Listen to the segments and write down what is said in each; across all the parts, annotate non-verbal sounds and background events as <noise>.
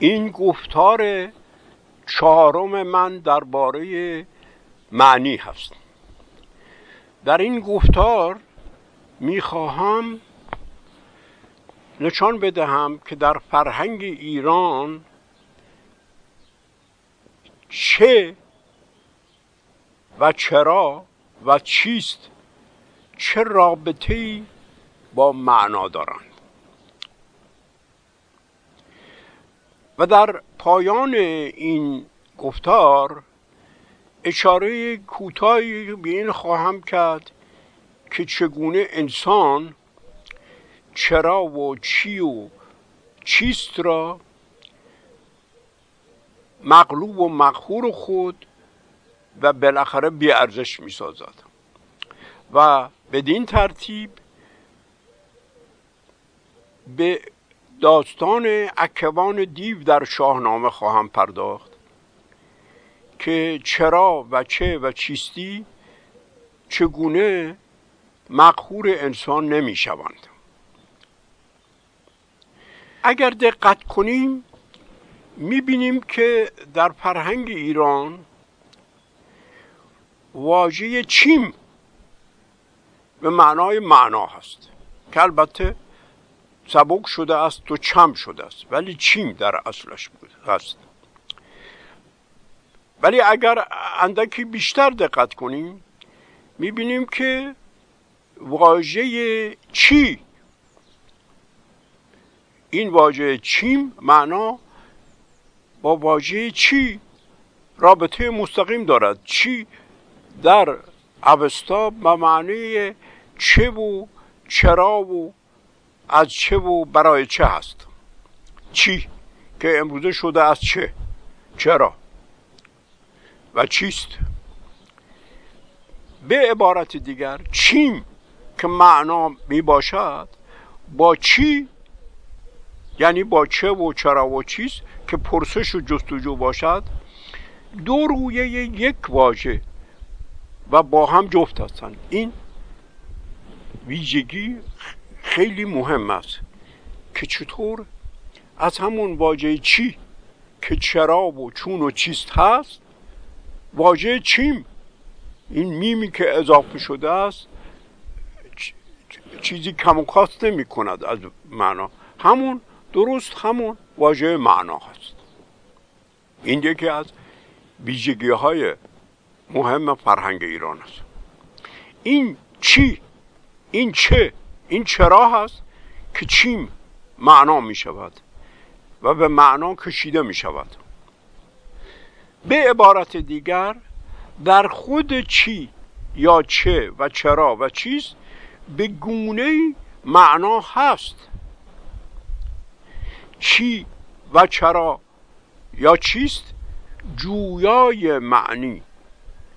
این گفتار چهارم من درباره معنی هست. در این گفتار می‌خواهم نشان بدهم که در فرهنگ ایران چه و چرا و چیست چه رابطه با معنا دارند. و در پایان این گفتار اشاره کوتاهی به این خواهم کرد که چگونه انسان چرا و چی و چیست را مغلوب و مغفور خود و بالاخره بیارزش می سازد. و بدین ترتیب به داستان اکوان دیو در شاهنامه خواهم پرداخت که چرا و چه و چیستی چگونه مقهور انسان نمی شوند اگر دقت کنیم می بینیم که در فرهنگ ایران واژه چیم به معنای معنا هست که البته سبک شده است و چم شده است. ولی چیم در اصلش بود هست. ولی اگر اندکی بیشتر دقت کنیم می‌بینیم که واژه چی؟ این واژه چیم معنا با واژه چی رابطه مستقیم دارد؟ چی در اوستا به معنی چه و چرا و از چه و برای چه هست؟ چی که امروزه شده از چه؟ چرا؟ و چیست؟ به عبارت دیگر چیم که معنا می باشد با چی؟ یعنی با چه و چرا و چیست که پرسش و جستجو باشد؟ دو رویه یک واژه و با هم جفت هستند. این ویژگی خیلی مهم است که چطور از همون واژه چی که چرا و چون و چیست هست واژه چیم این میمی که اضافه شده است چیزی کم و کاست نمی کند از معنا. همون درست همون واژه معنا هست. این یکی از ویژگی های مهم فرهنگ ایران است. این چی این چه این چرا هست که چیم معنا می شود و به معنا کشیده می شود. به عبارت دیگر در خود چی یا چه و چرا و چیست به گونه معنا هست. چی و چرا یا چیست جویای معنی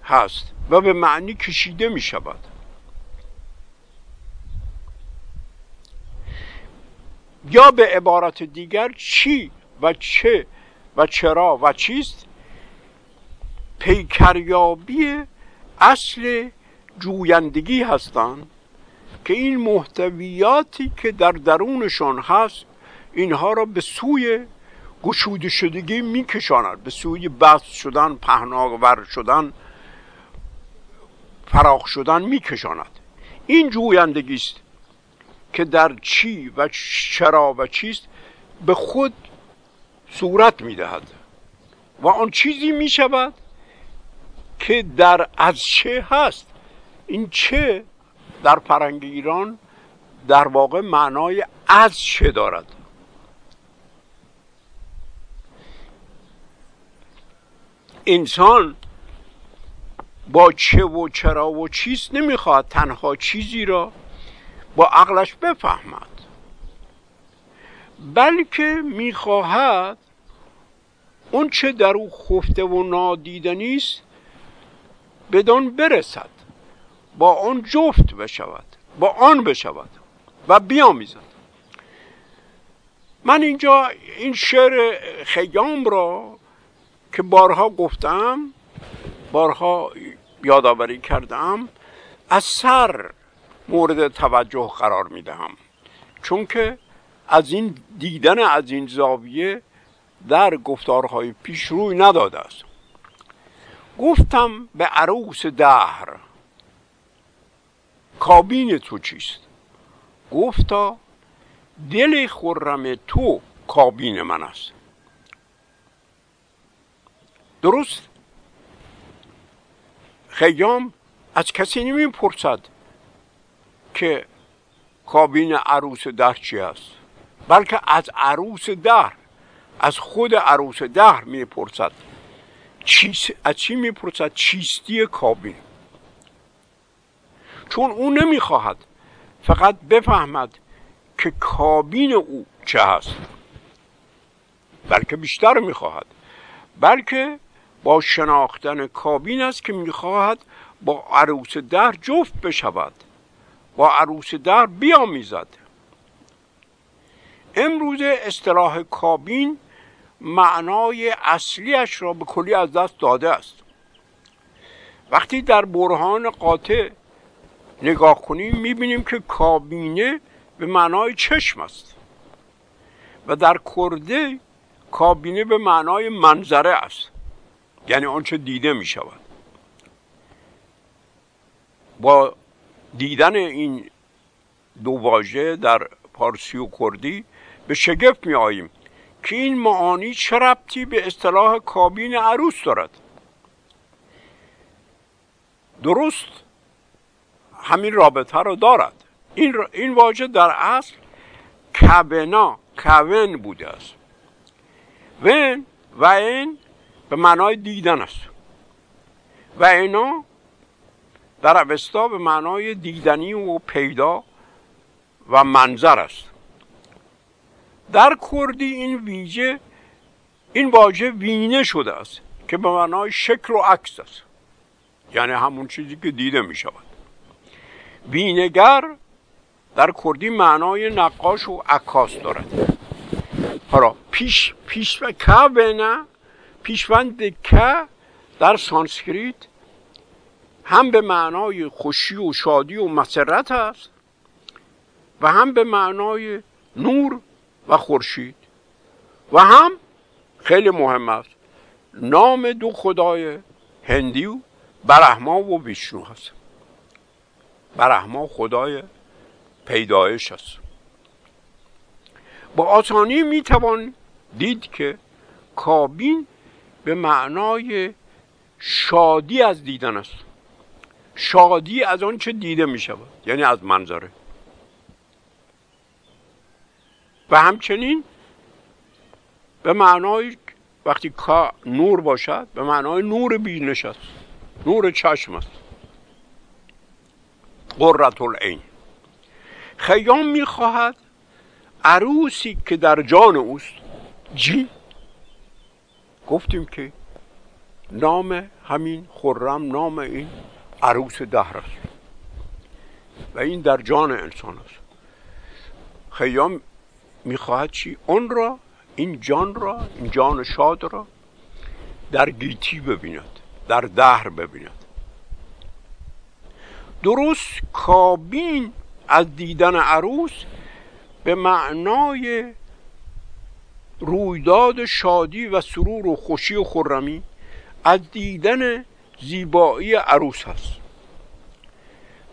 هست و به معنی کشیده می شود. یا به عبارت دیگر چی و چه و چرا و چیست؟ پیکریابی اصل جویندگی هستند که این محتویاتی که در درونشان هست اینها را به سوی گشوده شدگی میکشاند به سوی بست شدن پهناور شدن فراخ شدن میکشاند. این جویندگی است. که در چی و چرا و چیست به خود صورت می‌دهد و آن چیزی می‌شود که در از چه هست. این چه در فرنگ ایران در واقع معنای از چه دارد. انسان با چه و چرا و چیست نمی‌خواد تنها چیزی را با عقلش بفهمد. بلکه می‌خواهد اون چه در او خفته و نادیدنی است بدان برسد با آن جفت بشود با آن بشود و بیامیزد. من اینجا این شعر خیام را که بارها گفتم بارها یادآوری کردم از سر مورد توجه قرار می‌دهم. چون که از این دیدن از این زاویه در گفتارهای پیش روی نداده است. گفتم به عروس دهر کابین تو چیست؟ گفتا دل خرم تو کابین من است. درست؟ خیام از کسی نمی پرسد که کابین عروس در چی است؟ بلکه از عروس در از خود عروس در می‌پرسد. از چی می‌پرسد؟ چیستی کابین؟ چون او نمی‌خواهد فقط بفهمد که کابین او چه هست بلکه بیشتر می‌خواهد. بلکه با شناختن کابین است که می‌خواهد با عروس در جفت بشود. با عروس در بیامیزد. امروز اصطلاح کابین معنای اصلیش را به کلی از دست داده است. وقتی در برهان قاطع نگاه کنیم می‌بینیم که کابینه به معنای چشم است و در کرده کابینه به معنای منظره است یعنی آنچه دیده می شود با دیدن این دو واژه در پارسی و کردی به شگفت می آییم که این معانی چه ربطی به اصطلاح کابین عروس دارد. درست همین رابطه رو دارد. این, این واژه در اصل کبنا کون بوده است. ون و این به معنای دیدن است. و اینا در اوستا به معنای دیدنی و پیدا و منظر است. در کردی این ویژه این واژه وینه شده است که به معنای شکل و عکس است. یعنی همون چیزی که دیده می شود. وینگر در کردی معنای نقاش و عکاس دارد. حالا پیش پیش و که نه پیشوند که در سانسکریت هم به معنای خوشی و شادی و مسرت است و هم به معنای نور و خورشید و هم خیلی مهم است نام دو خدای هندی و برهما و ویشنو هست. برهما خدای پیدایش است. با آسانی می‌توان دید که کابین به معنای شادی از دیدن است. شادی از آنچه دیده می شود؟ یعنی از منظره. و همچنین به معنای وقتی نور باشد به معنای نور بینش است نور چشم است. قررت العین. خیام می‌خواهد عروسی که در جان اوست جی. گفتیم که نام همین خرم نام این عروس دهر است. و این در جان انسان است. خیام می‌خواهد چی؟ اون را این جان را این جان شاد را در گیتی ببیند در دهر ببیند. درست کابین از دیدن عروس به معنای رویداد شادی و سرور و خوشی و خرمی از دیدن زیبایی عروس هست.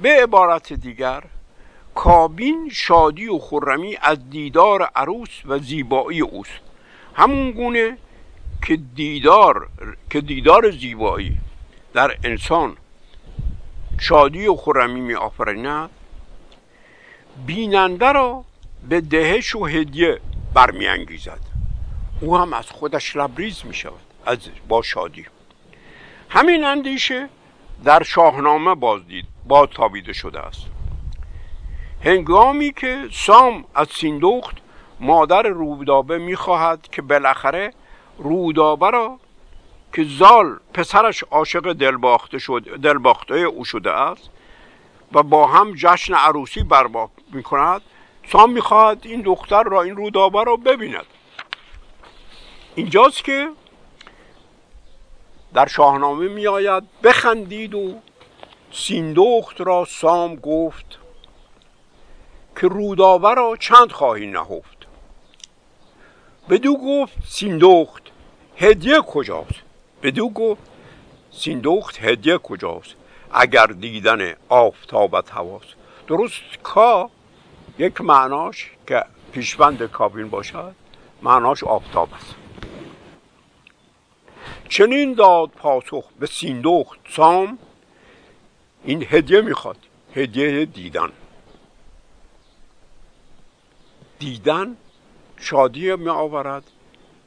به عبارت دیگر کابین شادی و خرمی از دیدار عروس و زیبایی اوست. همون گونه که دیدار که دیدار زیبایی در انسان شادی و خرمی می آفریند بیننده را به دهش و هدیه برمیانگیزد. او هم از خودش لبریز می شود از با شادی. همین اندیشه در شاهنامه بازدید باز تابیده شده است. هنگامی که سام از سیندخت مادر رودابه می‌خواهد که بالاخره رودابه را که زال پسرش عاشق دلباخته شد دلباخته او شده است و با هم جشن عروسی برپا می‌کند سام می‌خواهد این دختر را این رودابه را ببیند. اینجاست که در شاهنامه میآید بخندید و سیندخت را سام گفت که رودابه را چند خواهی نهفت. بدو گفت سیندخت هدیه کجاست؟ بدو گفت سیندخت هدیه کجاست؟ اگر دیدن آفتابت هواست. درست کا؟ یک معناش که پیشوند کابین باشد معناش آفتاب است. چنین داد پاسخ به سیندخت سام این هدیه می‌خواد هدیه دیدن. دیدن شادی می آورد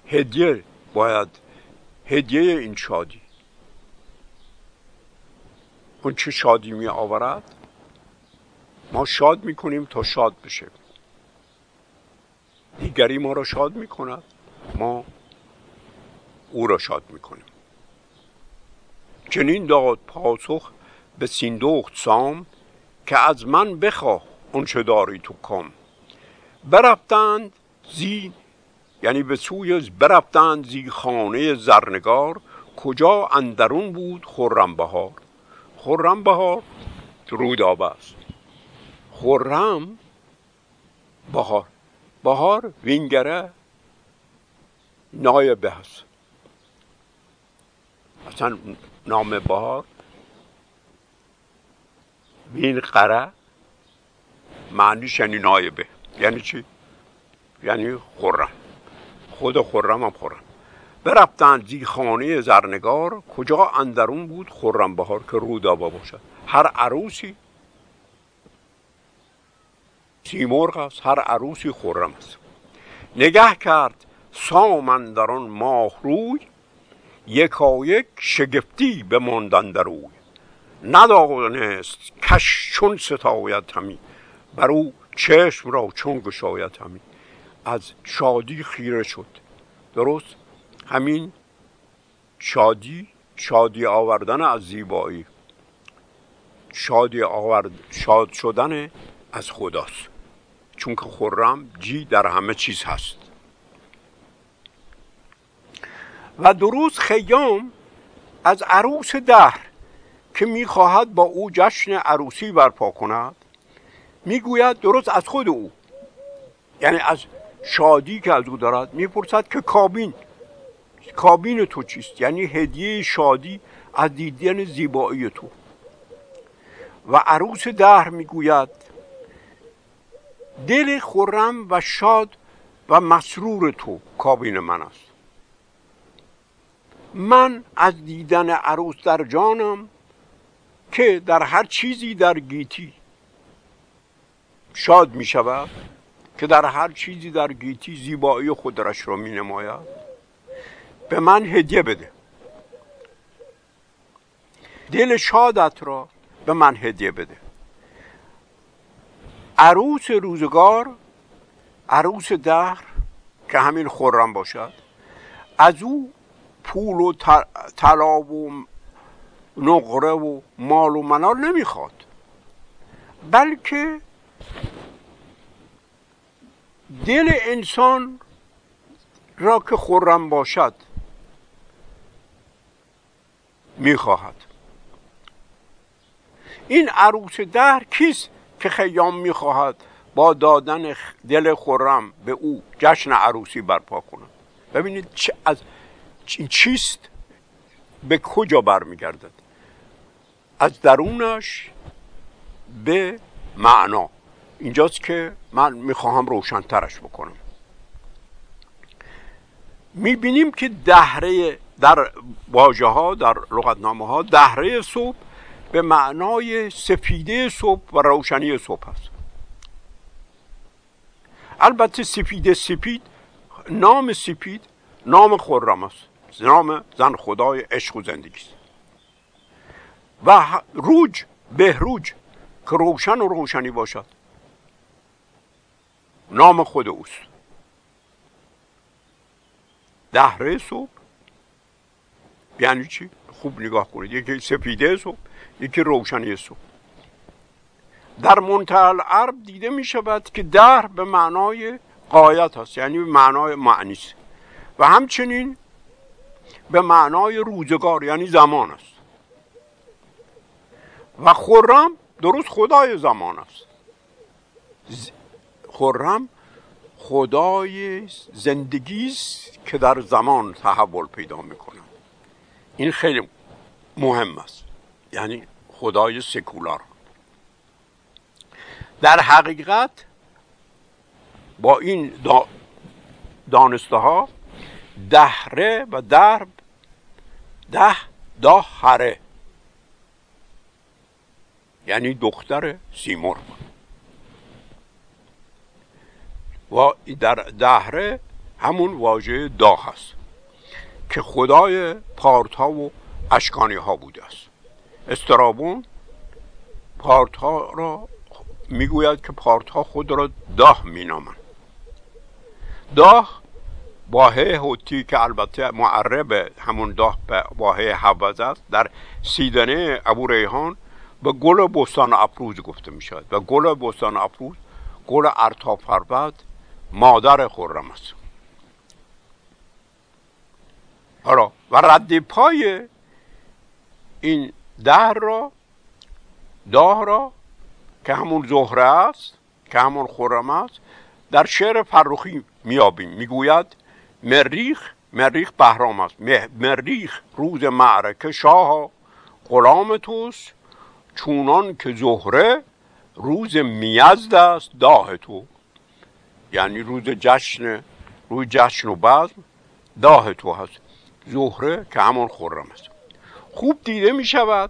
هدیه باید هدیه این شادی. اون چه شادی می آورد ما شاد می کنیم تا شاد بشه. دیگری ما را شاد می کند ما او را شاد می کنیم چنین داد پاسخ به سیندخت سام که از من بخواه چه داری تو کم برفتند زی یعنی به سوی برفتند زی خانه زرنگار کجا اندرون بود خرم بهار خرم بهار روداب است خرم بهار. بهار وینگره نایبه هست اصلا نام بهار وین قره. معنیش یعنی نایبه. یعنی چی؟ یعنی خورم خود خورم هم خورم برفتند زی خانه زرنگار. کجا اندرون بود؟ خورم بهار که رودابا باشد هر عروسی سیمرغ است. هر عروسی خورم است. نگه کرد سام اندران ماه روی. یکایک شگفتی بماندن در روی ندانست کش چون ستاید همی بر او چشم را چون گشاید همی. از شادی خیره شد. درست همین شادی شادی آوردن از زیبایی. شادی آورد شاد شدن از خداست. چون که خرم جی در همه چیز هست. و درست خیام از عروس دهر که می‌خواهد با او جشن عروسی برپا کند. می‌گوید درست از خود او یعنی از شادی که از او دارد می‌پرسد که کابین کابین تو چیست؟ یعنی هدیه شادی از دیدن زیبایی تو. و عروس دهر می‌گوید دل خورم و شاد و مسرور تو کابین من است. من از دیدن عروس در جانم که در هر چیزی در گیتی. شاد می شود که در هر چیزی در گیتی زیبایی خودش را می نماید. به من هدیه بده. دل شادت را به من هدیه بده. عروس روزگار عروس دهر که همین خورم باشد از او پول و طلا و نقره و مال و منال نمی‌خواد. بلکه دل انسان را که خورم باشد می‌خواهد. این عروس دهر کیست که خیام می‌خواهد با دادن دل خورم به او جشن عروسی برپا کند؟ ببینید چه از این چیست؟ به کجا برمیگردد؟ از درونش به معنا. اینجاست که من می‌خواهم روشنترش بکنم. می‌بینیم که دهره در واژه ها در لغتنامه ها دهره صبح به معنای سفیده صبح و روشنی صبح است. البته سفیده سپید نام سپید نام خرم است. نام زن خدای عشق و زندگی است. و روج بهروج که روشن و روشنی باشد. نام خود اوست. دهره صبح. یعنی چی؟ خوب نگاه کنید. یکی سپیده صبح یکی روشنی صبح. در منتهى عرب دیده می شود که دهر به معنای قایت هست یعنی به معنای معنی و همچنین به معنای روزگار یعنی زمان است. و خرم درست خدای زمان است. خرم خدای زندگی است که در زمان تحول پیدا می‌کنه. این خیلی مهم است. یعنی خدای سکولار. در حقیقت با این دانسته ها دهره و درب ده داهره. یعنی دختر سیمرغ. و در دهره همون واژه دا هست که خدای پارت ها و اشکانی ها بوده است. استرابون پارت ها را می‌گوید که پارت ها خود را داه مینامند. داه واحه هوتی که البته معرب همون داه به واحه حوز است در سیدنه ابو ریحان به گل بستان افروز گفته می شود و گل بستان افروز گل ارتا فربد مادر خرم است. حالا و رد پای این ده را داه را که همون زهره است که همون خرم است در شعر فرخی میابیم می‌گوید مریخ مریخ بهرام است. مریخ روز معرکه شاه غلام توست چونان که زهره روز می‌زد است داه تو. یعنی روز جشن روی جشن و بزم داه تو هست. زهره که همون خرم است. خوب دیده می شود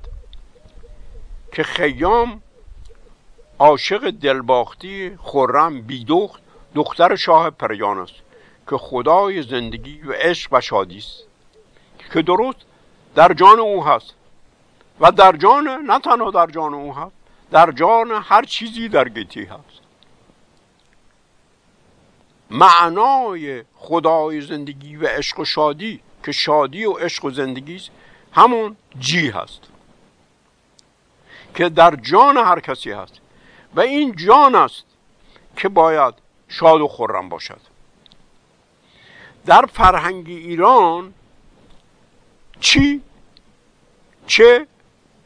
که خیام عاشق دلباختی خرم بیدخت دختر شاه پریان است. که خدای زندگی و عشق و شادی است که درست در جان او هست و در جان نه تنها در جان او هست در جان هر چیزی در گیتی هست. معنای خدای زندگی و عشق و شادی که شادی و عشق و زندگی است همون جی هست. که در جان هر کسی هست. و این جان است که باید شاد و خورم باشد. در فرهنگ ایران چی؟ چه؟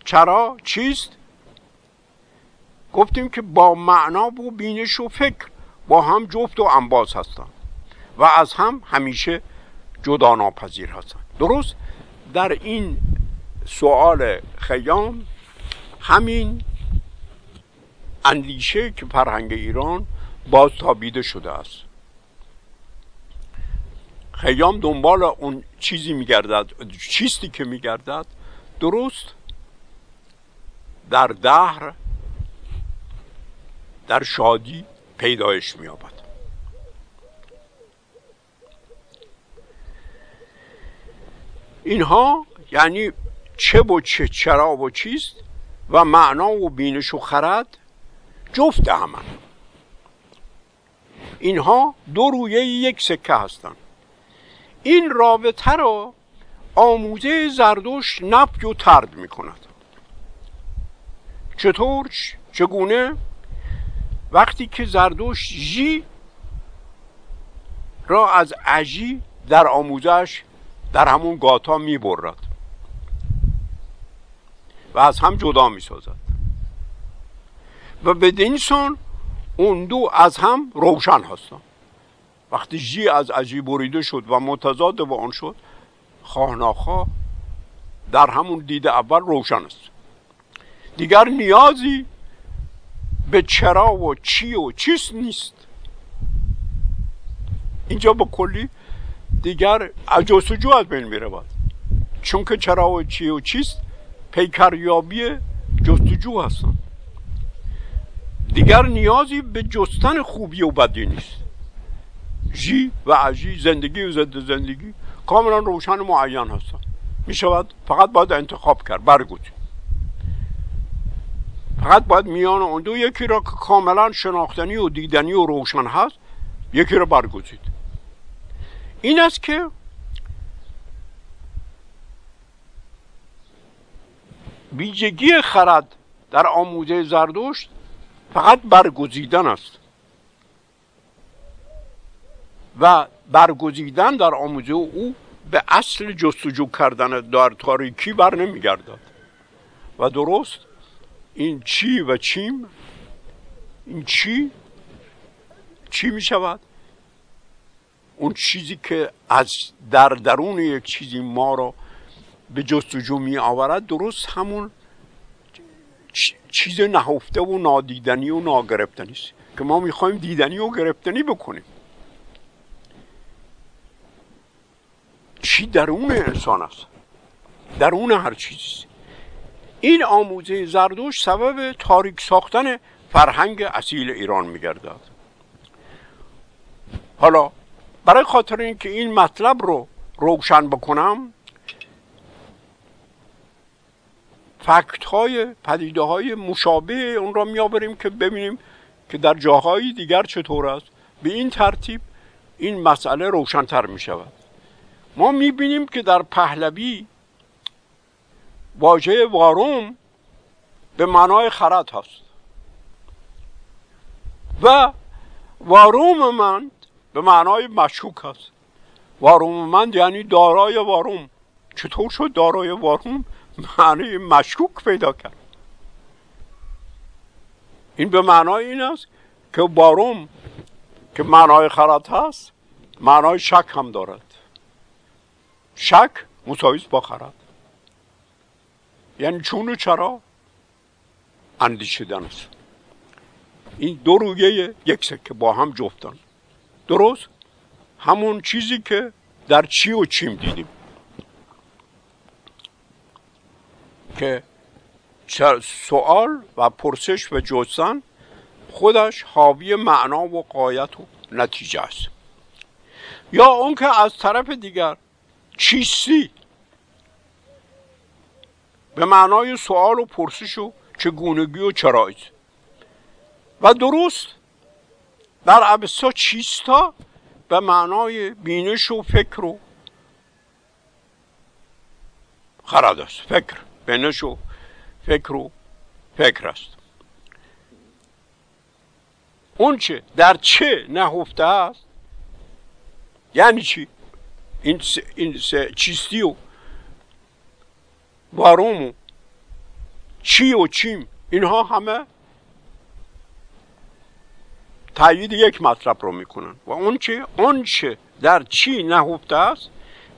چرا؟ چیست؟ گفتیم که با معنا و بینش و فکر با هم جفت و انباز هستند و از هم همیشه جدا ناپذیر هستند درست؟ در این سوال خیام همین اندیشه که فرهنگ ایران باز تابیده شده است. خیام دنبال اون چیزی میگردد چیستی که میگردد درست در دهر در شادی پیدایش مییابد اینها یعنی چه و چه چرا و چیست و معنا و بینش و خرد جفت همن اینها دو رویه یک سکه هستند این رابطه را آموزه زردوش نفی و ترد می کند چطور؟ چگونه؟ وقتی که زردوش جی را از اجی در آموزش در همون گاتا می برد و از هم جدا می سازد و به سان اون دو از هم روشن هستند. وقتی جی از اجی بریده شد و متضاد با آن شد خواه در همون دید اول روشن است. دیگر نیازی به چرا و چی و چیست نیست. اینجا با کلی دیگر جستجو از بین میره چون که چرا و چی و چیست پیکریابی جستجو هستن دیگر نیازی به جستن خوبی و بدی نیست. جی و عجی زندگی و ضد زندگی کاملا روشن معین هستن می شود فقط باید انتخاب کرد برگزید فقط باید میان اون دو یکی را که کاملا شناختنی و دیدنی و روشن هست یکی را برگزید این است که ویژگی خرد در آموزه زردشت فقط برگزیدن است و برگزیدن در آموزه او به اصل جستجو کردن در تاریکی بر نمیگردد. و درست این چی و چیم؟ این چی؟ چی می شود اون چیزی که از در درون یک چیزی ما رو به جستجو می آورد درست همون چیز نهفته و نادیدنی و ناگرفتنی است که ما می‌خوایم دیدنی و گرفتنی بکنیم. چی درون انسان است. درون هر چیزی. این آموزه زردوش سبب تاریک ساختن فرهنگ اصیل ایران میگردد. حالا برای خاطر اینکه این مطلب رو روشن بکنم فکت های پدیده های مشابه اون را میآوریم که ببینیم که در جاهای دیگر چطور است. به این ترتیب این مسئله روشنتر می شود ما می بینیم که در پهلوی واژه واروم به معنای خرد هست. و واروممند به معنای مشکوک هست. واروممند یعنی دارای واروم چطور شد دارای واروم معنی مشکوک پیدا کرد؟ این به معنای این است که واروم که معنای خرد هست معنای شک هم دارد. شک مساویس با خرد یعنی چون و چرا؟ اندیشیدن است. این دو رویه یک سکه با هم جفتن درست؟ همون چیزی که در چی و چیم دیدیم. که سوال و پرسش و جستن خودش حاوی معنا و قایت و نتیجه است. یا اون که از طرف دیگر چیستی؟ به معنای سوال و پرسش و چگونگی و چرایید و درست در ابسا چیستا؟ به معنای بینش و فکر و خرد است. فکر بینش و فکر و فکر است. اون چه در چه نهفته است؟ یعنی چی؟ این سه, این سه چیستی و واروم و چی و چیم اینها همه تایید یک مطلب رو می‌کنن. و اون چه اون چه در چی نهفته است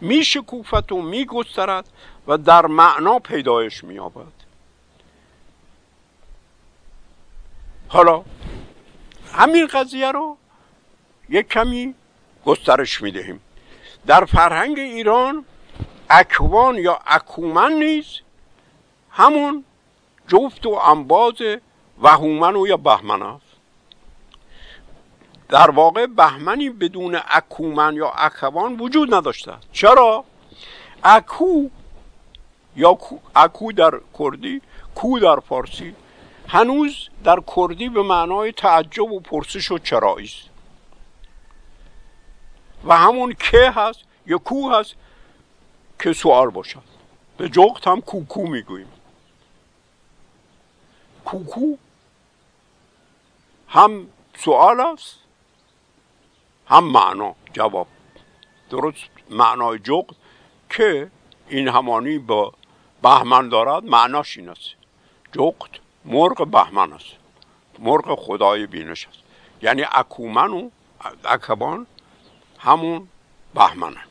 میشکوفت و میگسترد و در معنا پیدایش مییابد. حالا همین قضیه رو یک کمی گسترش می‌دهیم. در فرهنگ ایران اکوان یا اکومن نیز همون جفت و انباز وهومن و یا بهمن است. در واقع بهمنی بدون اکومن یا اکوان وجود نداشته. چرا؟ اکو یا اکو در کردی کو در فارسی هنوز در کردی به معنای تعجب و پرسش و چرایی است. و همون که هست یا کو هست که سوال باشد به جغت هم کوکو می‌گوییم. کوکو هم سوال است هم معنا جواب. درست معنای جغت که این همانی با بهمن دارد معناش این است. جغت مرغ بهمن است. مرغ خدای بینش است. یعنی اکومن و اکبان همون بهمنه.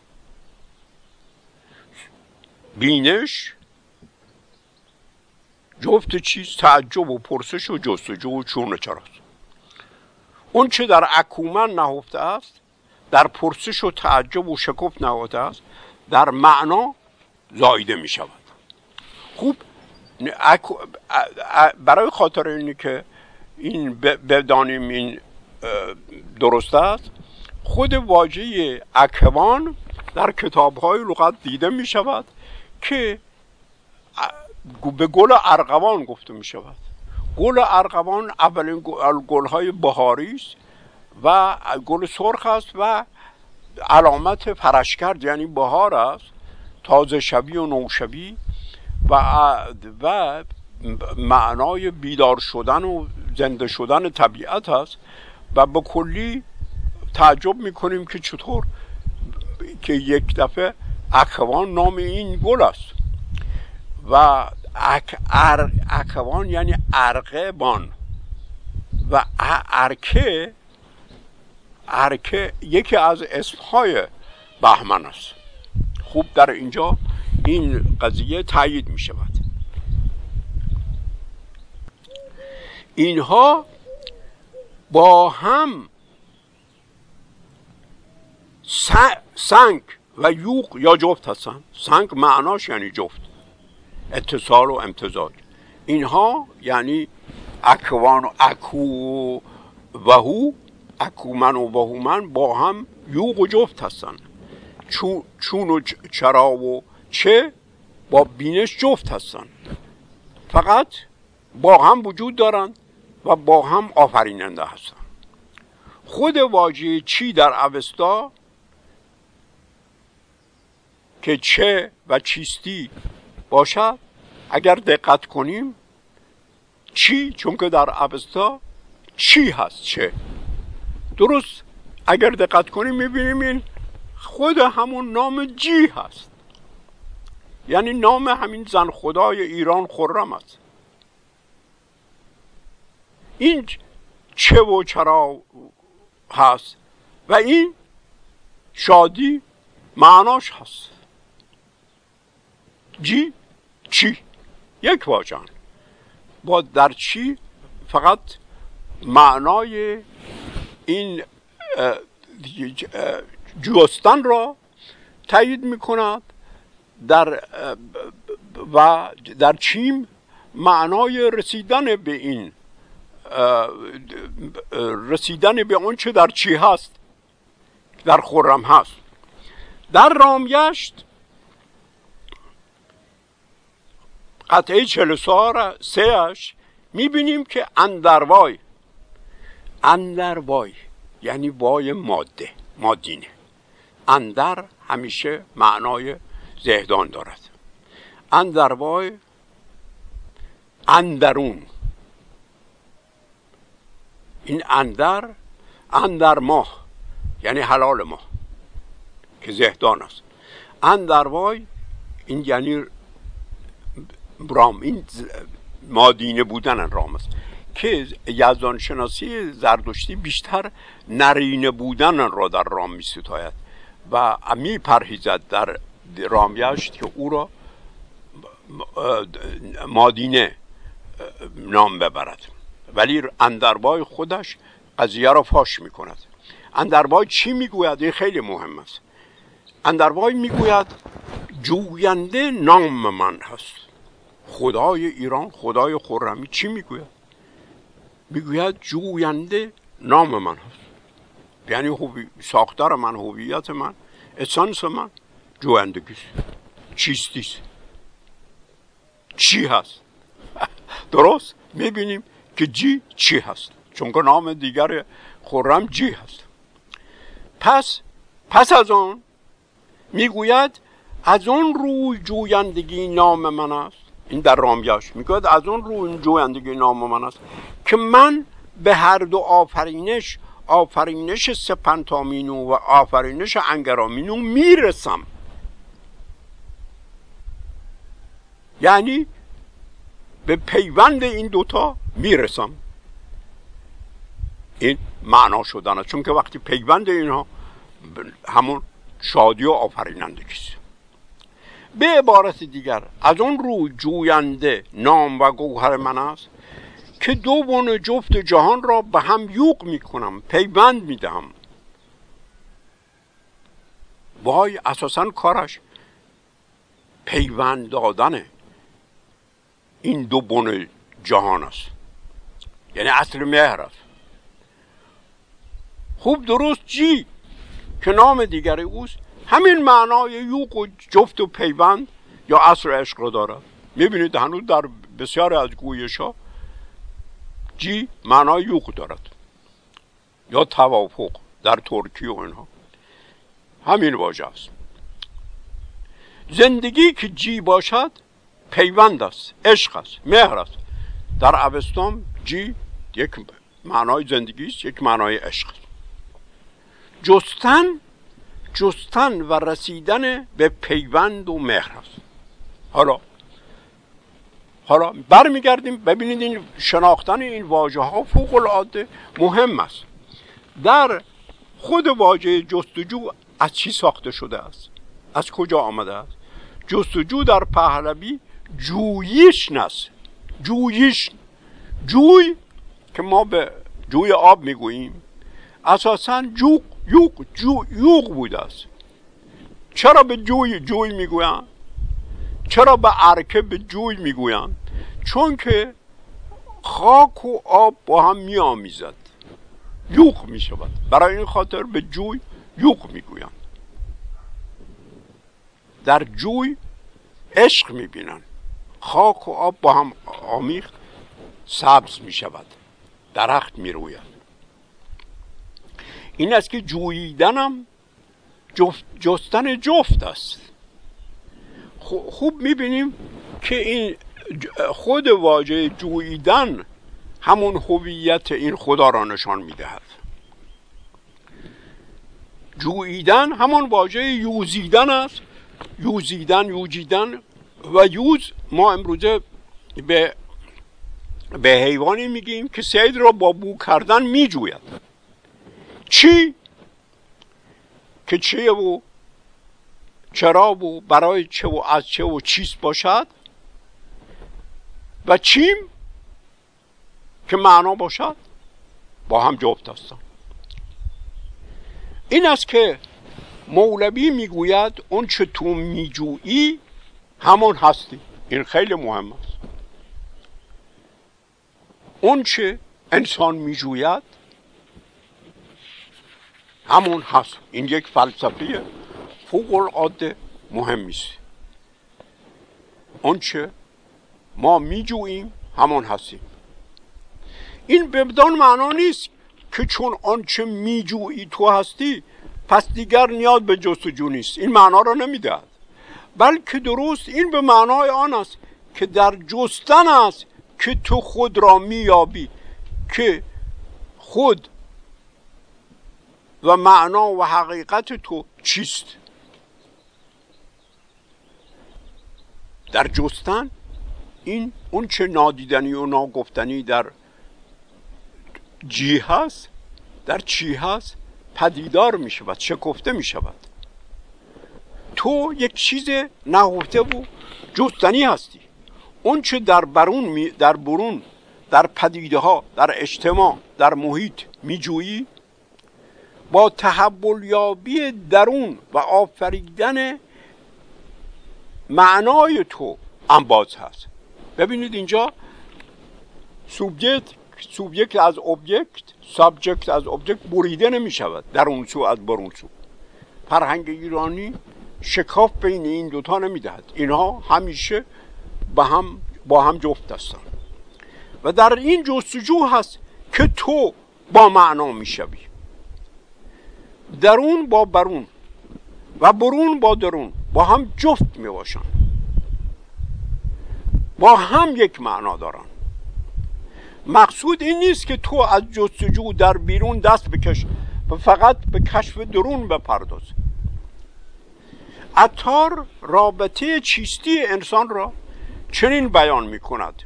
بینش جفت چیز تعجب و پرسش و جستجو و چون چراست اون چه در اکومن نهفته است در پرسش و تعجب و شکف نهفته است در معنا زایده می شود. خوب برای خاطر اینی که این بدانیم این درست است خود واژه اکوان در کتاب های لغت دیده می شود که به گل ارغوان گفته می شود گل ارغوان اولین گل های بهاری است و گل سرخ است و علامت فرشکرد یعنی بهار است تازه شبی و نوشبی و و معنای بیدار شدن و زنده شدن طبیعت است و به کلی تعجب می‌کنیم که چطور که یک دفعه اکوان نام این گل است. و اک اکوان یعنی ارقه بان و ارکه ارکه یکی از اسمهای بهمن است. خوب در اینجا این قضیه تایید می شود اینها با هم سنگ و یوق یا جفت هستن. سنگ معناش یعنی جفت. اتصال و امتزاج. اینها یعنی اکوان و اکو و هو اکومن و وهومن با هم یوق و جفت هستن. چون و چرا و چه با بینش جفت هستن. فقط با هم وجود دارند و با هم آفریننده هستن. خود واژه چی در اوستا؟ که چه و چیستی باشد اگر دقت کنیم چی چون که در اوستا چی هست چه. درست اگر دقت کنیم می‌بینیم این خود همون نام جی هست. یعنی نام همین زن خدای ایران خرم است. این چه و چرا هست؟ و این شادی معناش هست. جی؟ چی؟ یک واژن با در چی؟ فقط معنای این جوستن را تایید می کند در و در چیم معنای رسیدن به این رسیدن به اون چه در چی هست؟ در خورم هست. در رامیشت قطعه چلو سهش می‌بینیم که اندروای اندروای یعنی وای ماده مادینه. اندر همیشه معنای زهدان دارد. اندروای اندرون. این اندر اندر ماه یعنی حلال ماه که زهدان است. اندروای این یعنی رام این مادینه بودن رام است که یزدان شناسی زردشتی بیشتر نرینه بودن را در رام می ستاید. و می پرهیزد در رامیشت که او را مادینه نام ببرد. ولی اندربای خودش قضیه را فاش می کند. اندربای چی می‌گوید این خیلی مهم است. اندربای می‌گوید جوینده نام من هست. خدای ایران خدای خرمی چی می‌گوید؟ می‌گوید جوینده نام من هست. یعنی ساختار من هویت من اسانس من جویندگیست چیستیست چی هست؟ <laughs> درست؟ می‌بینیم که جی چی هست. چون که نام دیگر خورم جی هست. پس پس از آن می‌گوید از اون روی جویندگی نام من است. این در رامیاش می‌گوید از اون روی جویندگی نام من است. که من به هر دو آفرینش آفرینش سپنتامینو و آفرینش انگرامینو می‌رسم. یعنی به پیوند این دوتا می‌رسم. این معنا شدن چون که وقتی پیوند اینها همون شادی و آفرینندگیست به عبارت دیگر از اون رو جوینده نام و گوهر من است که دو بن جفت جهان را به هم یوق می‌کنم پیوند می‌دهم وای اساسا کارش پیوند دادنه این دو بن جهان است. یعنی اصل مهر است. خوب درست جی که نام دیگر اوست همین معنای یوق و جفت و پیوند یا اصل عشق رو دارد می‌بینید هنوز در بسیار از گویش ها جی معنای یوق دارد. یا توافق در ترکی و اینها. همین واژه است. زندگی که جی باشد پیوند است عشق است مهر است. در اوستان جی یک معنای زندگی است یک معنای عشق است. جستن جستن و رسیدن به پیوند و مهر است حالا حالا برمیگردیم ببینید این شناختن این واژه ها فوق العاده مهم است. در خود واژه جستجو از چی ساخته شده است؟ از کجا آمده است؟ جستجو در پهلوی جویش نست. جویش جوی که ما به جوی آب می‌گوییم. اساسا جوق یوق جو یوق بوده است چرا به جوی جوی می‌گویند؟ چرا به عرکه به جوی می‌گویند؟ چون که خاک و آب با هم میآمیزد. یوق می شود برای این خاطر به جوی یوق می‌گویند. در جوی عشق می‌بینند. خاک و آب با هم آمیخت سبز می شود درخت می روید این است که جوییدنم جفت جستن جفت است. خوب می‌بینیم که این خود واژه جوییدن همون هویت این خدا را نشان می‌دهد. جوییدن همون واژه یوزیدن است. یوزیدن یوجیدن و یوز ما امروزه به به حیوانی میگیم که سید را با بو کردن میجوید. چی؟ که چیه و چرا و برای چه و از چه و چیست باشد؟ و چیم که معنا باشد؟ با هم جفت هستند این است که مولوی می‌گوید اون چه تو میجویی همون هستی. این خیلی مهم است. اون چه انسان میجوید همون هست. این یک فلسفه فوق العاده مهمی است آنچه ما میجوییم همون هستیم. این به بدان معنا نیست که چون آنچه میجویی تو هستی پس دیگر نیاز به جستجو نیست. این معنا را نمی‌دهد. بلکه درست این به معنای آن است که در جستن است که تو خود را میابی که خود و معنا و حقیقت تو چیست؟ در جستن این اون چه نادیدنی و ناگفتنی در جی هست در چی هست پدیدار می شود شکفته می شود. تو یک چیز نهفته و جستنی هستی. اون چه در برون در برون در پدیده ها در اجتماع در محیط میجویی با تحول یابی درون و آفریدن معنای تو انباز هست. ببینید اینجا subject subject از object subject از object بریده نمی شود در اون سو از برون سو. فرهنگ ایرانی شکاف بین این دوتا نمی دهد اینها همیشه با هم با هم جفت هستند. و در این جستجو هست که تو با معنا می‌شوی. درون با برون و برون با درون با هم جفت می باشن. با هم یک معنا دارن. مقصود این نیست که تو از جستجو در بیرون دست بکش و فقط به کشف درون بپرداز. اتار رابطه چیستی انسان را چنین بیان می کند.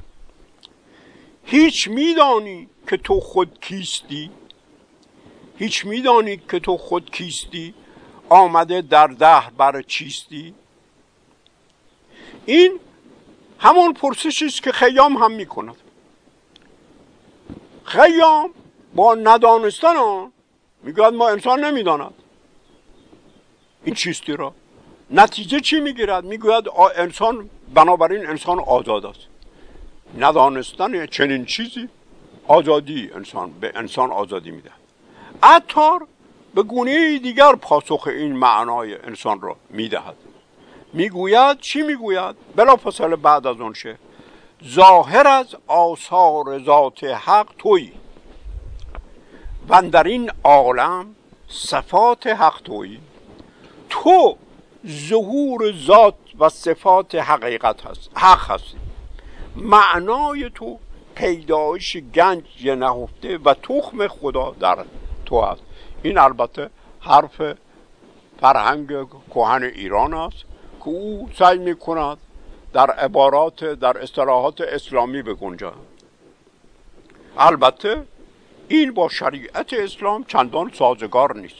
هیچ میدانی که تو خود کیستی؟ هیچ میدانی که تو خود کیستی؟ آمده در ده بر چیستی؟ این همون پرسشی است که خیام هم می‌کند. خیام با ندانستن آن می‌گوید ما انسان نمی‌داند. این چیستی را. نتیجه چی می‌گیرد؟ می‌گوید انسان بنابراین انسان آزاد است. ندانستن چنین چیزی آزادی انسان به انسان آزادی میده عطار به گونه دیگر پاسخ این معنای انسان را می‌دهد. می‌گوید چی می‌گوید؟ بلا فصل بعد از اون شه ظاهر از آثار ذات حق توی و در این عالم صفات حق توی تو ظهور ذات و صفات حقیقت هست حق هست معنای تو پیدایش گنج نهفته و تخم خدا در تو است این البته حرف فرهنگ کهن ایران است که او سعی می کند در عبارات در اصطلاحات اسلامی بگنجد. البته این با شریعت اسلام چندان سازگار نیست.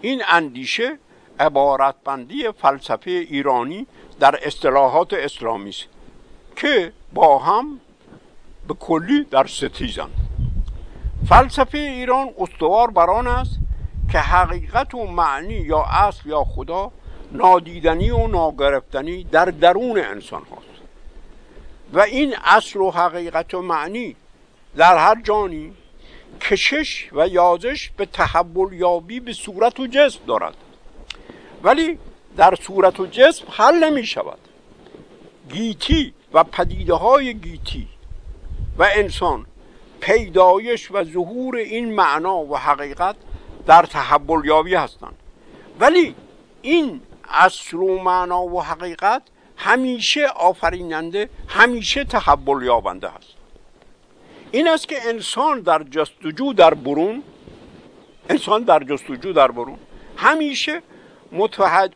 این اندیشه عبارتبندی فلسفه ایرانی در اصطلاحات اسلامی است که با هم به کلی در ستیزند. فلسفه ایران استوار بر آن است که حقیقت و معنی یا اصل یا خدا نادیدنی و ناگرفتنی در درون انسان هاست. و این اصل و حقیقت و معنی در هر جانی کشش و یازش به تحول یابی به صورت و جسم دارد. ولی در صورت و جسم حل نمی شود. گیتی و پدیده های گیتی و انسان پیدایش و ظهور این معنا و حقیقت در تحول یابی هستند. ولی این اصل و معنا و حقیقت همیشه آفریننده همیشه تحول یابنده هست. این است که انسان در جستجو در برون انسان در جستجو در برون همیشه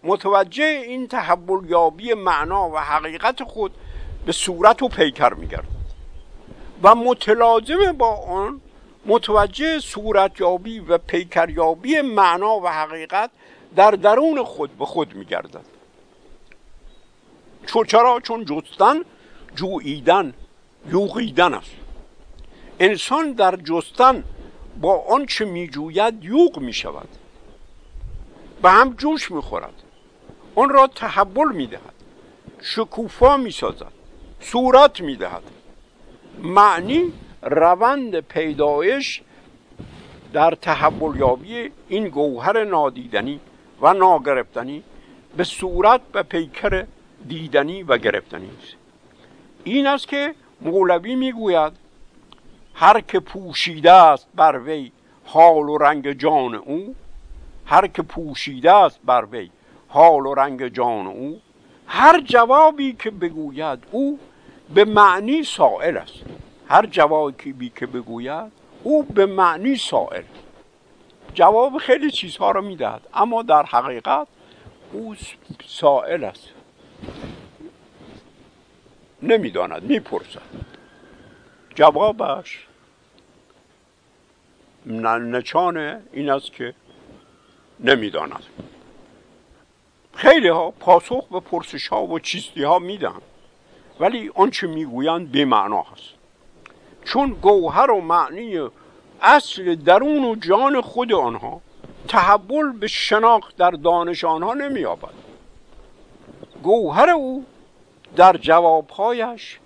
متوجه این تحول یابی معنا و حقیقت خود به صورت و پیکر میگرد و متلازم با آن متوجه صورت یابی و پیکر یابی معنا و حقیقت در درون خود به خود میگردد. چرا؟ چون جستن جوییدن یوغیدن است. انسان در جستن با آنچه میجوید یوغ می‌شود. به هم جوش می‌خورد. آن را تحول می‌دهد. شکوفا می‌سازد. صورت می‌دهد. معنی روند پیدایش در تحول یابی این گوهر نادیدنی و ناگرفتنی به صورت و پیکر دیدنی و گرفتنی است. این است که مولوی می‌گوید هر که پوشیده است بر وی حال و رنگ جان او هر که پوشیده است بر وی حال و رنگ جان او هر جوابی که بگوید او به معنی سائل است. هر جوابی که بگوید او به معنی سائل. جواب خیلی چیزها رو می‌دهد. اما در حقیقت او سائل است. نمی‌داند می‌پرسد. جوابش نچانه این است که نمی‌داند. خیلی ها پاسخ به پرسش ها و چیستی ها میدن ولی آنچه می‌گویند به معنا هست. چون گوهر و معنی اصل درون و جان خود آنها تحول به شناخت در دانش آنها نمییابد. گوهر او در جوابهایش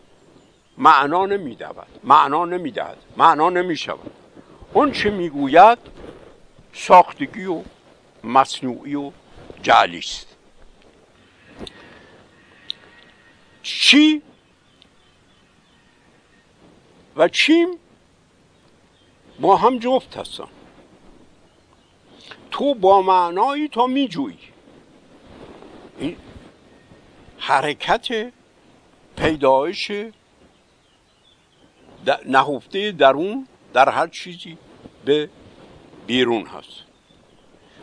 معنا نمی‌دهد معنا نمی‌دهد معنا نمی‌شود. اون چه می‌گوید ساختگی و مصنوعی و جعلی است. چی؟ و چیم؟ با هم جفت هستن تو با معنایی تا میجویی. این حرکت پیدایش نهفته درون در هر چیزی به بیرون هست.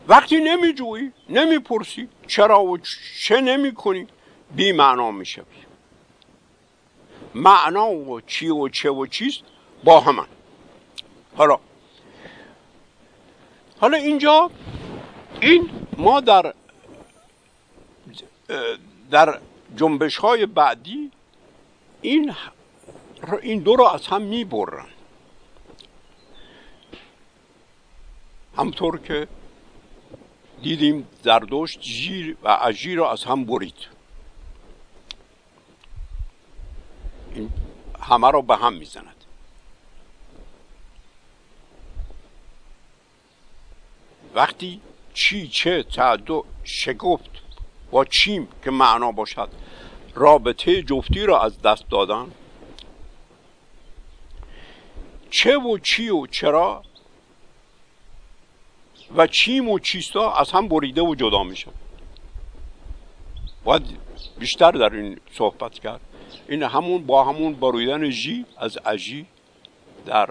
وقتی نمیجویی نمی‌پرسی چرا و چه نمی کنی بی معنا می‌شوی. معنا و چی و چه و چیست با همان. حالا حالا اینجا این ما در در جنبش های بعدی این این دو رو از هم می‌برن. همطور که دیدیم زردشت جیر و عجیر رو از هم برید. این همه رو به هم می‌زند. وقتی چی چه تعدو شگفت با چیم که معنا باشد رابطه جفتی را از دست دادن چه و چی و چرا و چیم و چیستا از هم بریده و جدا میشن. باید بیشتر در این صحبت کرد. این همون با همون بریدن جی از اجی در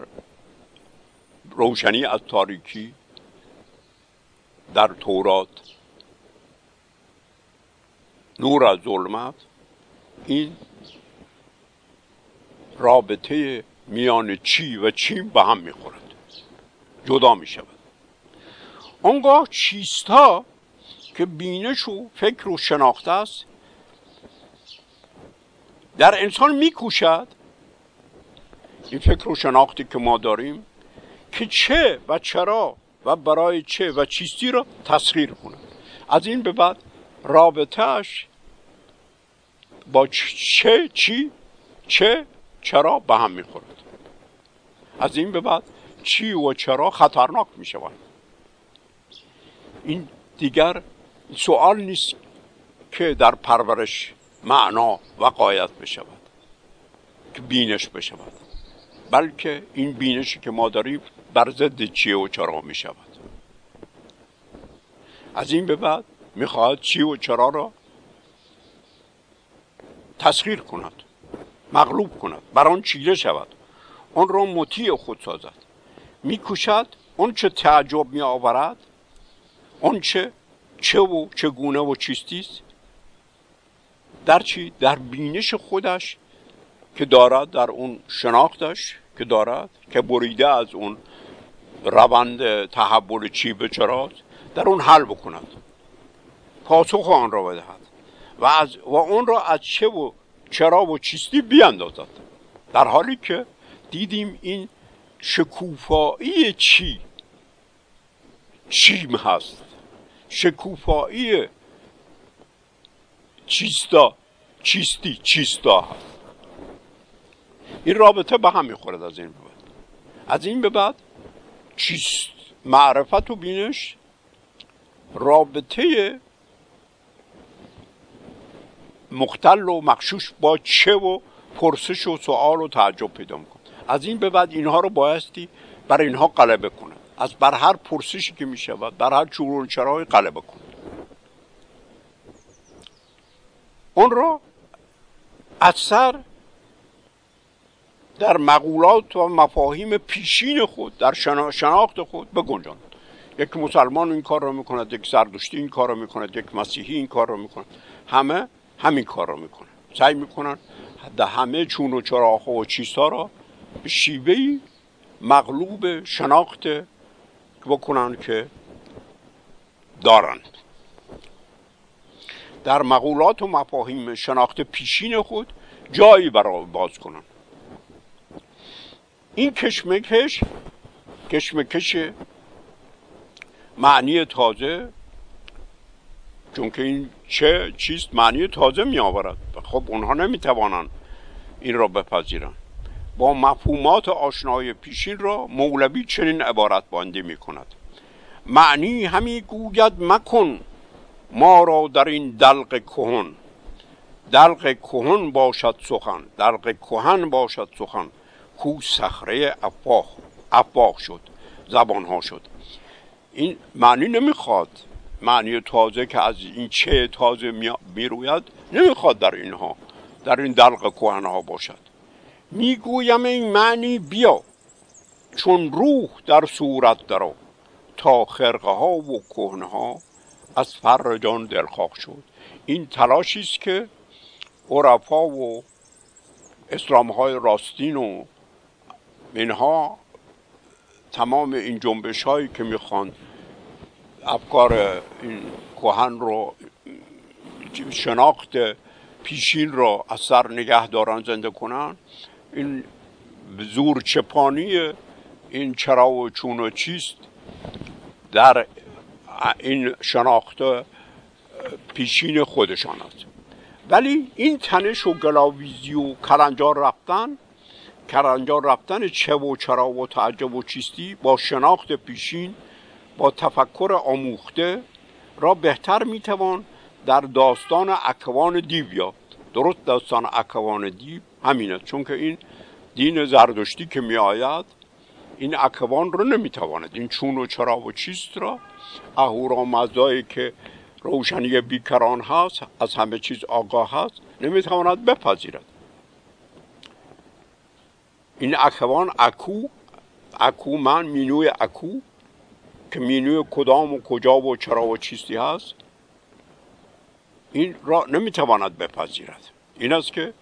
روشنی از تاریکی در تورات. نور از ظلمت. این رابطه میان چی و چیم به هم می‌خورد. جدا می‌شود. آنگاه چیستا که بینش و فکر و شناخته است در انسان میکوشد. این فکر و شناختی که ما داریم که چه و چرا و برای چه و چیستی را تسخیر کند. از این به بعد رابطهش با چه چی چه چرا به هم می‌خورد. از این به بعد چی و چرا خطرناک می‌شود. این دیگر سوال نیست که در پرورش معنا و قایت بشود که بینش بشود. بلکه این بینشی که ما داریم بر ضد چیه و چرا می شود از این به بعد می‌خواهد چی و چرا را تسخیر کند مغلوب کند بر آن چیره شود آن را مطیع خود سازد. میکوشد اون چه تعجب می آورد اون چه چه و چگونه و چیستی است. در چی? در بینش خودش که دارد در اون شناختش که دارد که بریده از اون روند تحول چی به چراست در اون حل بکند. پاسخ آن را بدهد. و, از و اون را از چه و چرا و چیستی بیاندازد در حالی که دیدیم این شکوفایی چی؟ چیم هست. شکوفایی چیستا چیستی چیستا. این رابطه به هم می‌خورد از این به بعد. از این به بعد چیست؟ معرفت و بینش رابطه مختل و مخشوش با چه و پرسش و سوال و تعجب پیدا میکن از این به بعد اینها رو بایستی بر اینها غلبه کنه. از بر هر پرسشی که می‌شود بر هر چورون چرای غلبه کنه. اون رو از سر در مقولات و مفاهیم پیشین خود در شناخت خود بگنجاند. یک مسلمان این کار رو می‌کند یک زردشتی این کار رو می‌کند یک مسیحی این کار رو می‌کند. همه همین کار رو می‌کنن. سعی می‌کنن در همه چون و چراغ و چیزها را به شیوهی مغلوب شناخت بکنن که دارند در مقولات و مفاهیم شناخت پیشین خود جایی برای باز کنند این کشمکش کشمکش معنی تازه چون که این چه چیست معنی تازه می آورد خب اونها نمی توانند این را بپذیرند. با مفهومات آشنای پیشین را مولوی چنین عبارت بانده می کند معنی همی گوید مکن ما را در این دلق کهن. دلق کهن باشد سخن. دلق کهن باشد سخن. کو صخره افاق افاق شد. زبان ها شد. این معنی نمی‌خواد. معنی تازه که از این چه تازه می‌روید نمی‌خواد در اینها. در این دلق کهن ها باشد. می‌گویم این معنی بیا. چون روح در صورت درو تا خرقه ها و کهنه ها از فر جان دلخواه شد. این تلاشی است که عرفا و اسلام های راستین و اینها تمام این جنبش هایی که می‌خوان افکار این کهن رو شناخت پیشین رو از سر نگه دارن زنده کنن این زور چپانی این چرا و چون و چیست در این شناخت پیشین خودشان است. ولی این تنش و گلاویزی و کلنجار رفتن کلنجار رفتن چه و چرا و تعجب و چیستی با شناخت پیشین با تفکر آموخته را بهتر می‌توان در داستان اکوان دیو یافت. درست داستان اکوان دیو همین چون که این دین زردشتی که می آید این اکوان رو نمی‌تواند. این چون و چرا و چیست را؟ اهورا مزایی که روشنی بیکران هست از همه چیز آگاه هست نمی‌تواند بپذیرد. این اکوان اکو اکو من مینوی اکو که مینوی کدام و کجا و چرا و چیستی هست این را نمی‌تواند بپذیرد. این است که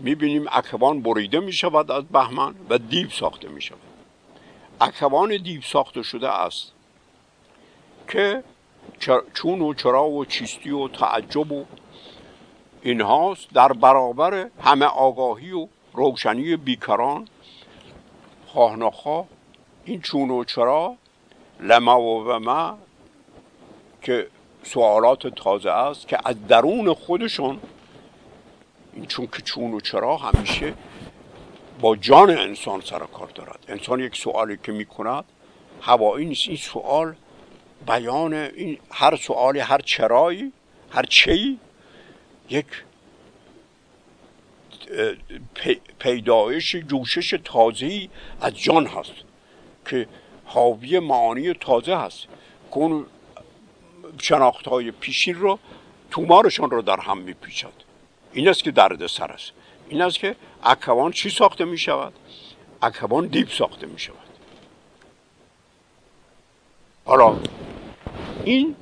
می‌بینیم اکوان بریده می‌شود از بهمن و دیو ساخته می‌شود. اکوان دیو ساخته شده است که چون و چرا و چیستی و تعجب و اینهاست در برابر همه آگاهی و روشنی بیکران خواه این چون و چرا لما و ما که سوالات تازه است که از درون خودشون این چون که چون و چرا همیشه با جان انسان سر کار دارد. انسان یک سوالی که می‌کند هوایی نیست این سوال بیان این هر سوالی هر چرایی هر چی یک پیدایش جوشش تازهی از جان هست که حاوی معانی تازه هست که اون شناخت های پیشین رو تومارشان رو در هم میپیچد. این است که درد سر است. این است که اکوان چی ساخته می شود اکوان دیب ساخته می شود حالا این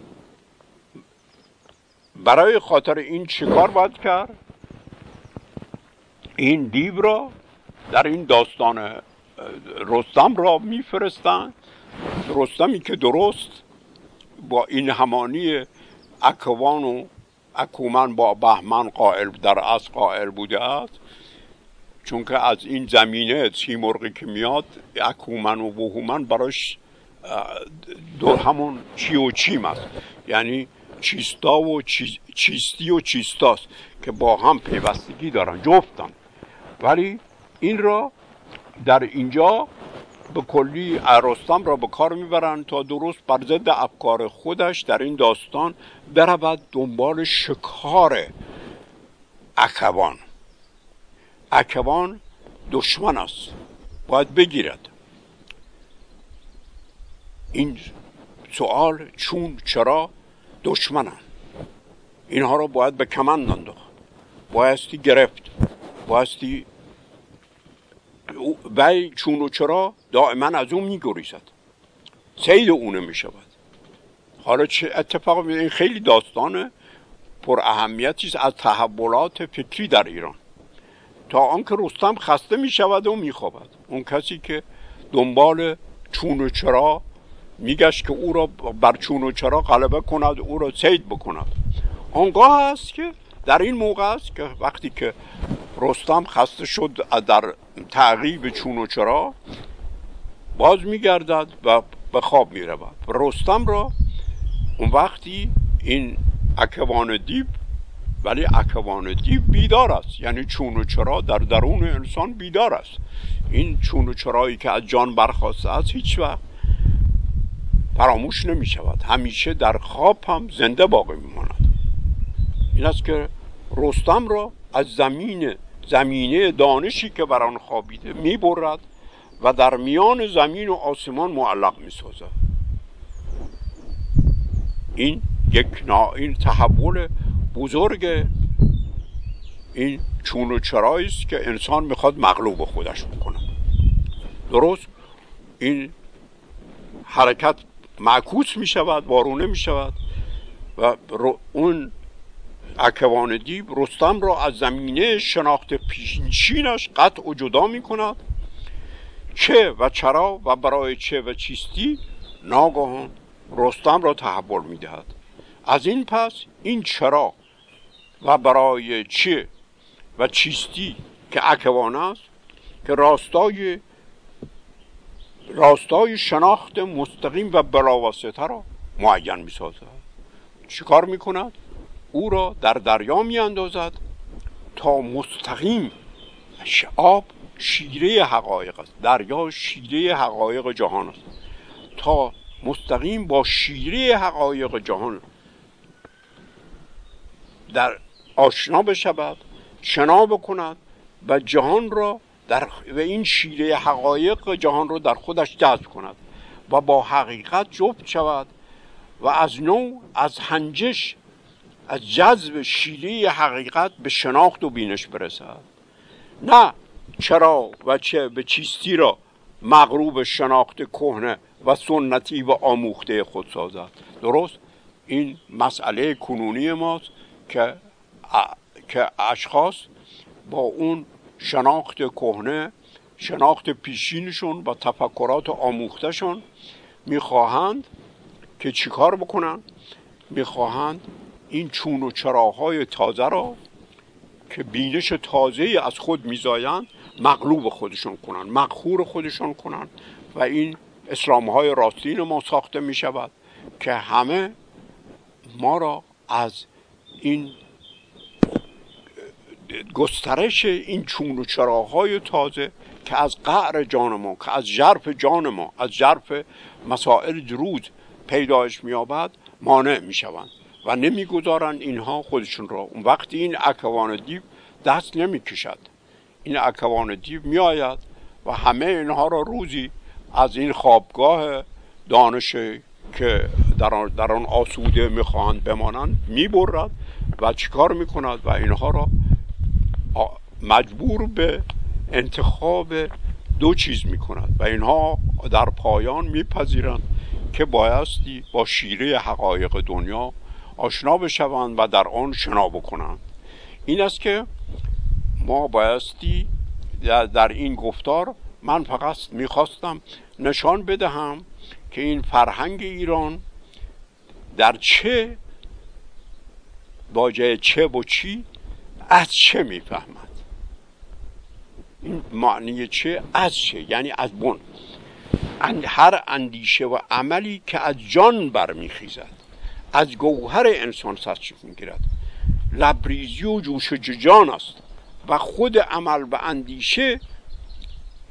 برای خاطر این چیکار باید کرد؟ این دیو را در این داستان رستم را میفرستند رستمی که درست با این همانی اکوان و اکومن با بهمن قائل در از قائل بوده است. چون که از این زمینه مرغی که میاد اکومن و بهومن براش دور همون چی و چیم است. یعنی چیستا و چیستی و چیستاست که با هم پیوستگی دارن جفتن. ولی این را در اینجا به کلی رستم را به کار می‌برند تا درست بر ضد افکار خودش در این داستان برود دنبال شکار اکوان. اکوان دشمن است. باید بگیرد. این سوال چون چرا دشمنن اینها را باید به کمند انداخت. بایستی گرفت. بایستی وی چون و چرا دائما از اون میگریزد. سید اونه می‌شود حالا چه اتفاق این خیلی داستانه. پر اهمیتی از تحولات فکری در ایران. تا آنکه رستم خسته می‌شود و میخوابد. اون کسی که دنبال چون و چرا میگشت که او را بر چون و چرا غلبه کند او را سید بکند. آنگاه است که در این موقع است که وقتی که رستم خسته شد در تعقیب چون و چرا باز میگردد و به خواب می‌رود. رستم را اون وقتی این اکوان دیب ولی اکوان بیدار است. یعنی چون و چرا در درون انسان بیدار است. این چون و چرایی که از جان برخواسته است هیچ وقت فراموش نمی شود. همیشه در خواب هم زنده باقی میماند این است که رستم را از زمین زمینه دانشی که بر آن خوابیده می‌برد و در میان زمین و آسمان معلق می‌سازد این یک نا این تحول بزرگ این چون و است که انسان می‌خواد مغلوب خودش بکنه. درست؟ این حرکت معکوس می شود وارونه می شود و اون اکوان دیب رستم را از زمینه شناخت پیشینش قطع و جدا می کند چه و چرا و برای چه و چیستی ناگهان رستم را تحول می دهد از این پس این چرا و برای چه و چیستی که اکوان است که راستای راستای شناخت مستقیم و بلاواسطه را معین می سازد چیکار می کند؟ او را در دریا می اندازد تا مستقیم آب شیره حقایق است. دریا شیره حقایق جهان است. تا مستقیم با شیره حقایق جهان. در آشنا بشود شنا بکند و جهان را در و این شیره حقایق جهان رو در خودش جذب کند و با حقیقت جفت شود و از نو از هنجش از جذب شیره حقیقت به شناخت و بینش برسد. نه چرا و چه به چیستی را مغروب شناخت کهنه و سنتی و آموخته خود سازد. درست؟ این مسئله کنونی ماست که که اشخاص با اون شناخت کهنه شناخت پیشینشون با تفکرات آموختهشون می‌خواهند که چیکار بکنن؟ می‌خواهند این چون و چراهای تازه را که بینش تازه از خود میزایند مغلوب خودشون کنن مغخور خودشون کنن و این اسلام های راستین ما ساخته می شود که همه ما را از این گسترش این چون و چراهای تازه که از قعر جان ما که از جرف جان ما از جرف مسائل درود پیدایش مییابد مانع می‌شوند و نمی‌گذارند اینها خودشون را. اون وقتی این اکوان دیو دست نمی‌کشد این اکوان دیو میآید و همه اینها را روزی از این خوابگاه دانش که در آن, در آن آسوده می‌خواهند بمانند می‌برد و چیکار می‌کند و اینها را مجبور به انتخاب دو چیز می‌کند و اینها در پایان میپذیرند که بایستی با شیره حقایق دنیا آشنا بشوند و در آن شنا بکنند. این است که ما بایستی در این گفتار من فقط می‌خواستم نشان بدهم که این فرهنگ ایران در چه واژه چه و چی از چه می‌فهمد؟ این معنی چه؟ از چه؟ یعنی از بن. هر اندیشه و عملی که از جان برمیخیزد از گوهر انسان سرچشمه می‌گیرد. لبریزی و جوش جان است و خود عمل و اندیشه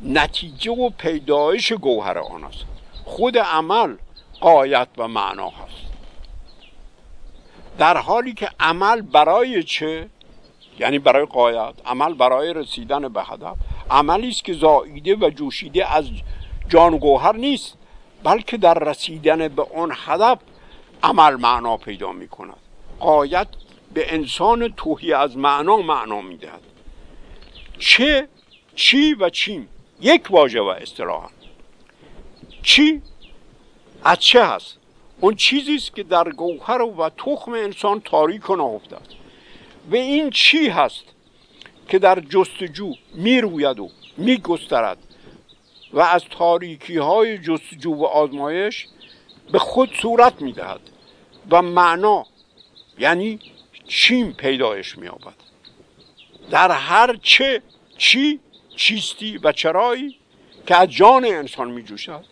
نتیجه و پیدایش گوهر آن است. خود عمل قایت و معنا هست. در حالی که عمل برای چه؟ یعنی برای قایت عمل برای رسیدن به هدف. عملی است که زاییده و جوشیده از جان گوهر نیست بلکه در رسیدن به آن هدف عمل معنا پیدا می کند قایت به انسان توهی از معنا معنا می‌دهد. چه چی و چیم؟ یک واژه و اصطلاحا. چی؟ از چه هست؟ اون چیزی است که در گوهر و تخم انسان تاریک و نهفته است. و این چی هست که در جستجو می‌روید و میگسترد و از تاریکی های جستجو و آزمایش به خود صورت می‌دهد و معنا یعنی چیم پیدایش مییابد. در هر چه چی چیستی و چرایی که از جان انسان می جوشد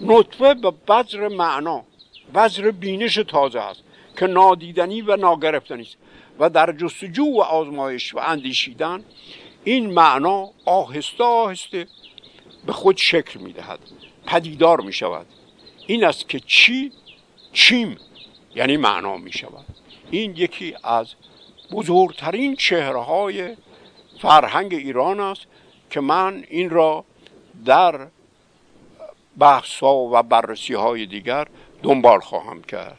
نطفه به بذر معنا بذر بینش تازه است که نادیدنی و ناگرفتنی است. و در جستجو و آزمایش و اندیشیدن این معنا آهسته آهسته به خود شکل می دهد پدیدار می شود این است که چی؟ چیم یعنی معنا می شود این یکی از بزرگترین چهره فرهنگ ایران است که من این را در بحث ها و بررسی های دیگر دنبال خواهم کرد.